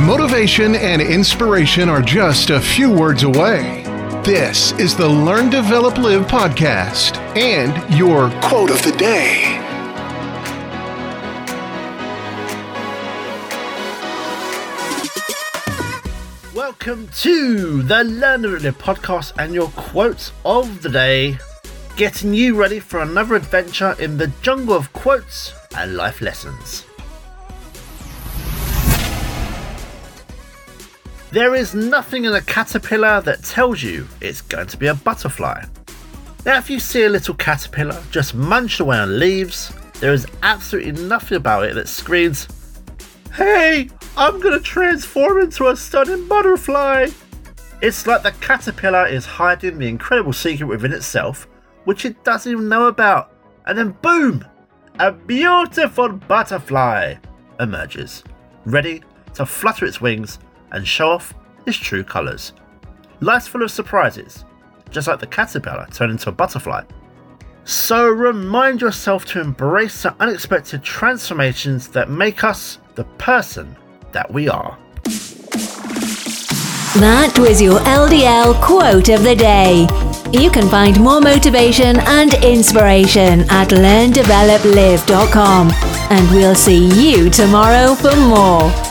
Motivation and inspiration are just a few words away. This is the Learn, Develop, Live podcast and your quote of the day. Welcome to the Learn, Develop, Live podcast and your quotes of the day, getting you ready for another adventure in the jungle of quotes and life lessons. There is nothing in a caterpillar that tells you it's going to be a butterfly. Now, if you see a little caterpillar just munch away on leaves, there is absolutely nothing about it that screams, Hey, I'm gonna transform into a stunning butterfly! It's like the caterpillar is hiding the incredible secret within itself, which it doesn't even know about, and then boom! A beautiful butterfly emerges, ready to flutter its wings and show off its true colours. Life's full of surprises, just like the caterpillar turned into a butterfly. So remind yourself to embrace the unexpected transformations that make us the person that we are. That was your LDL quote of the day. You can find more motivation and inspiration at learndeveloplive.com. And we'll see you tomorrow for more.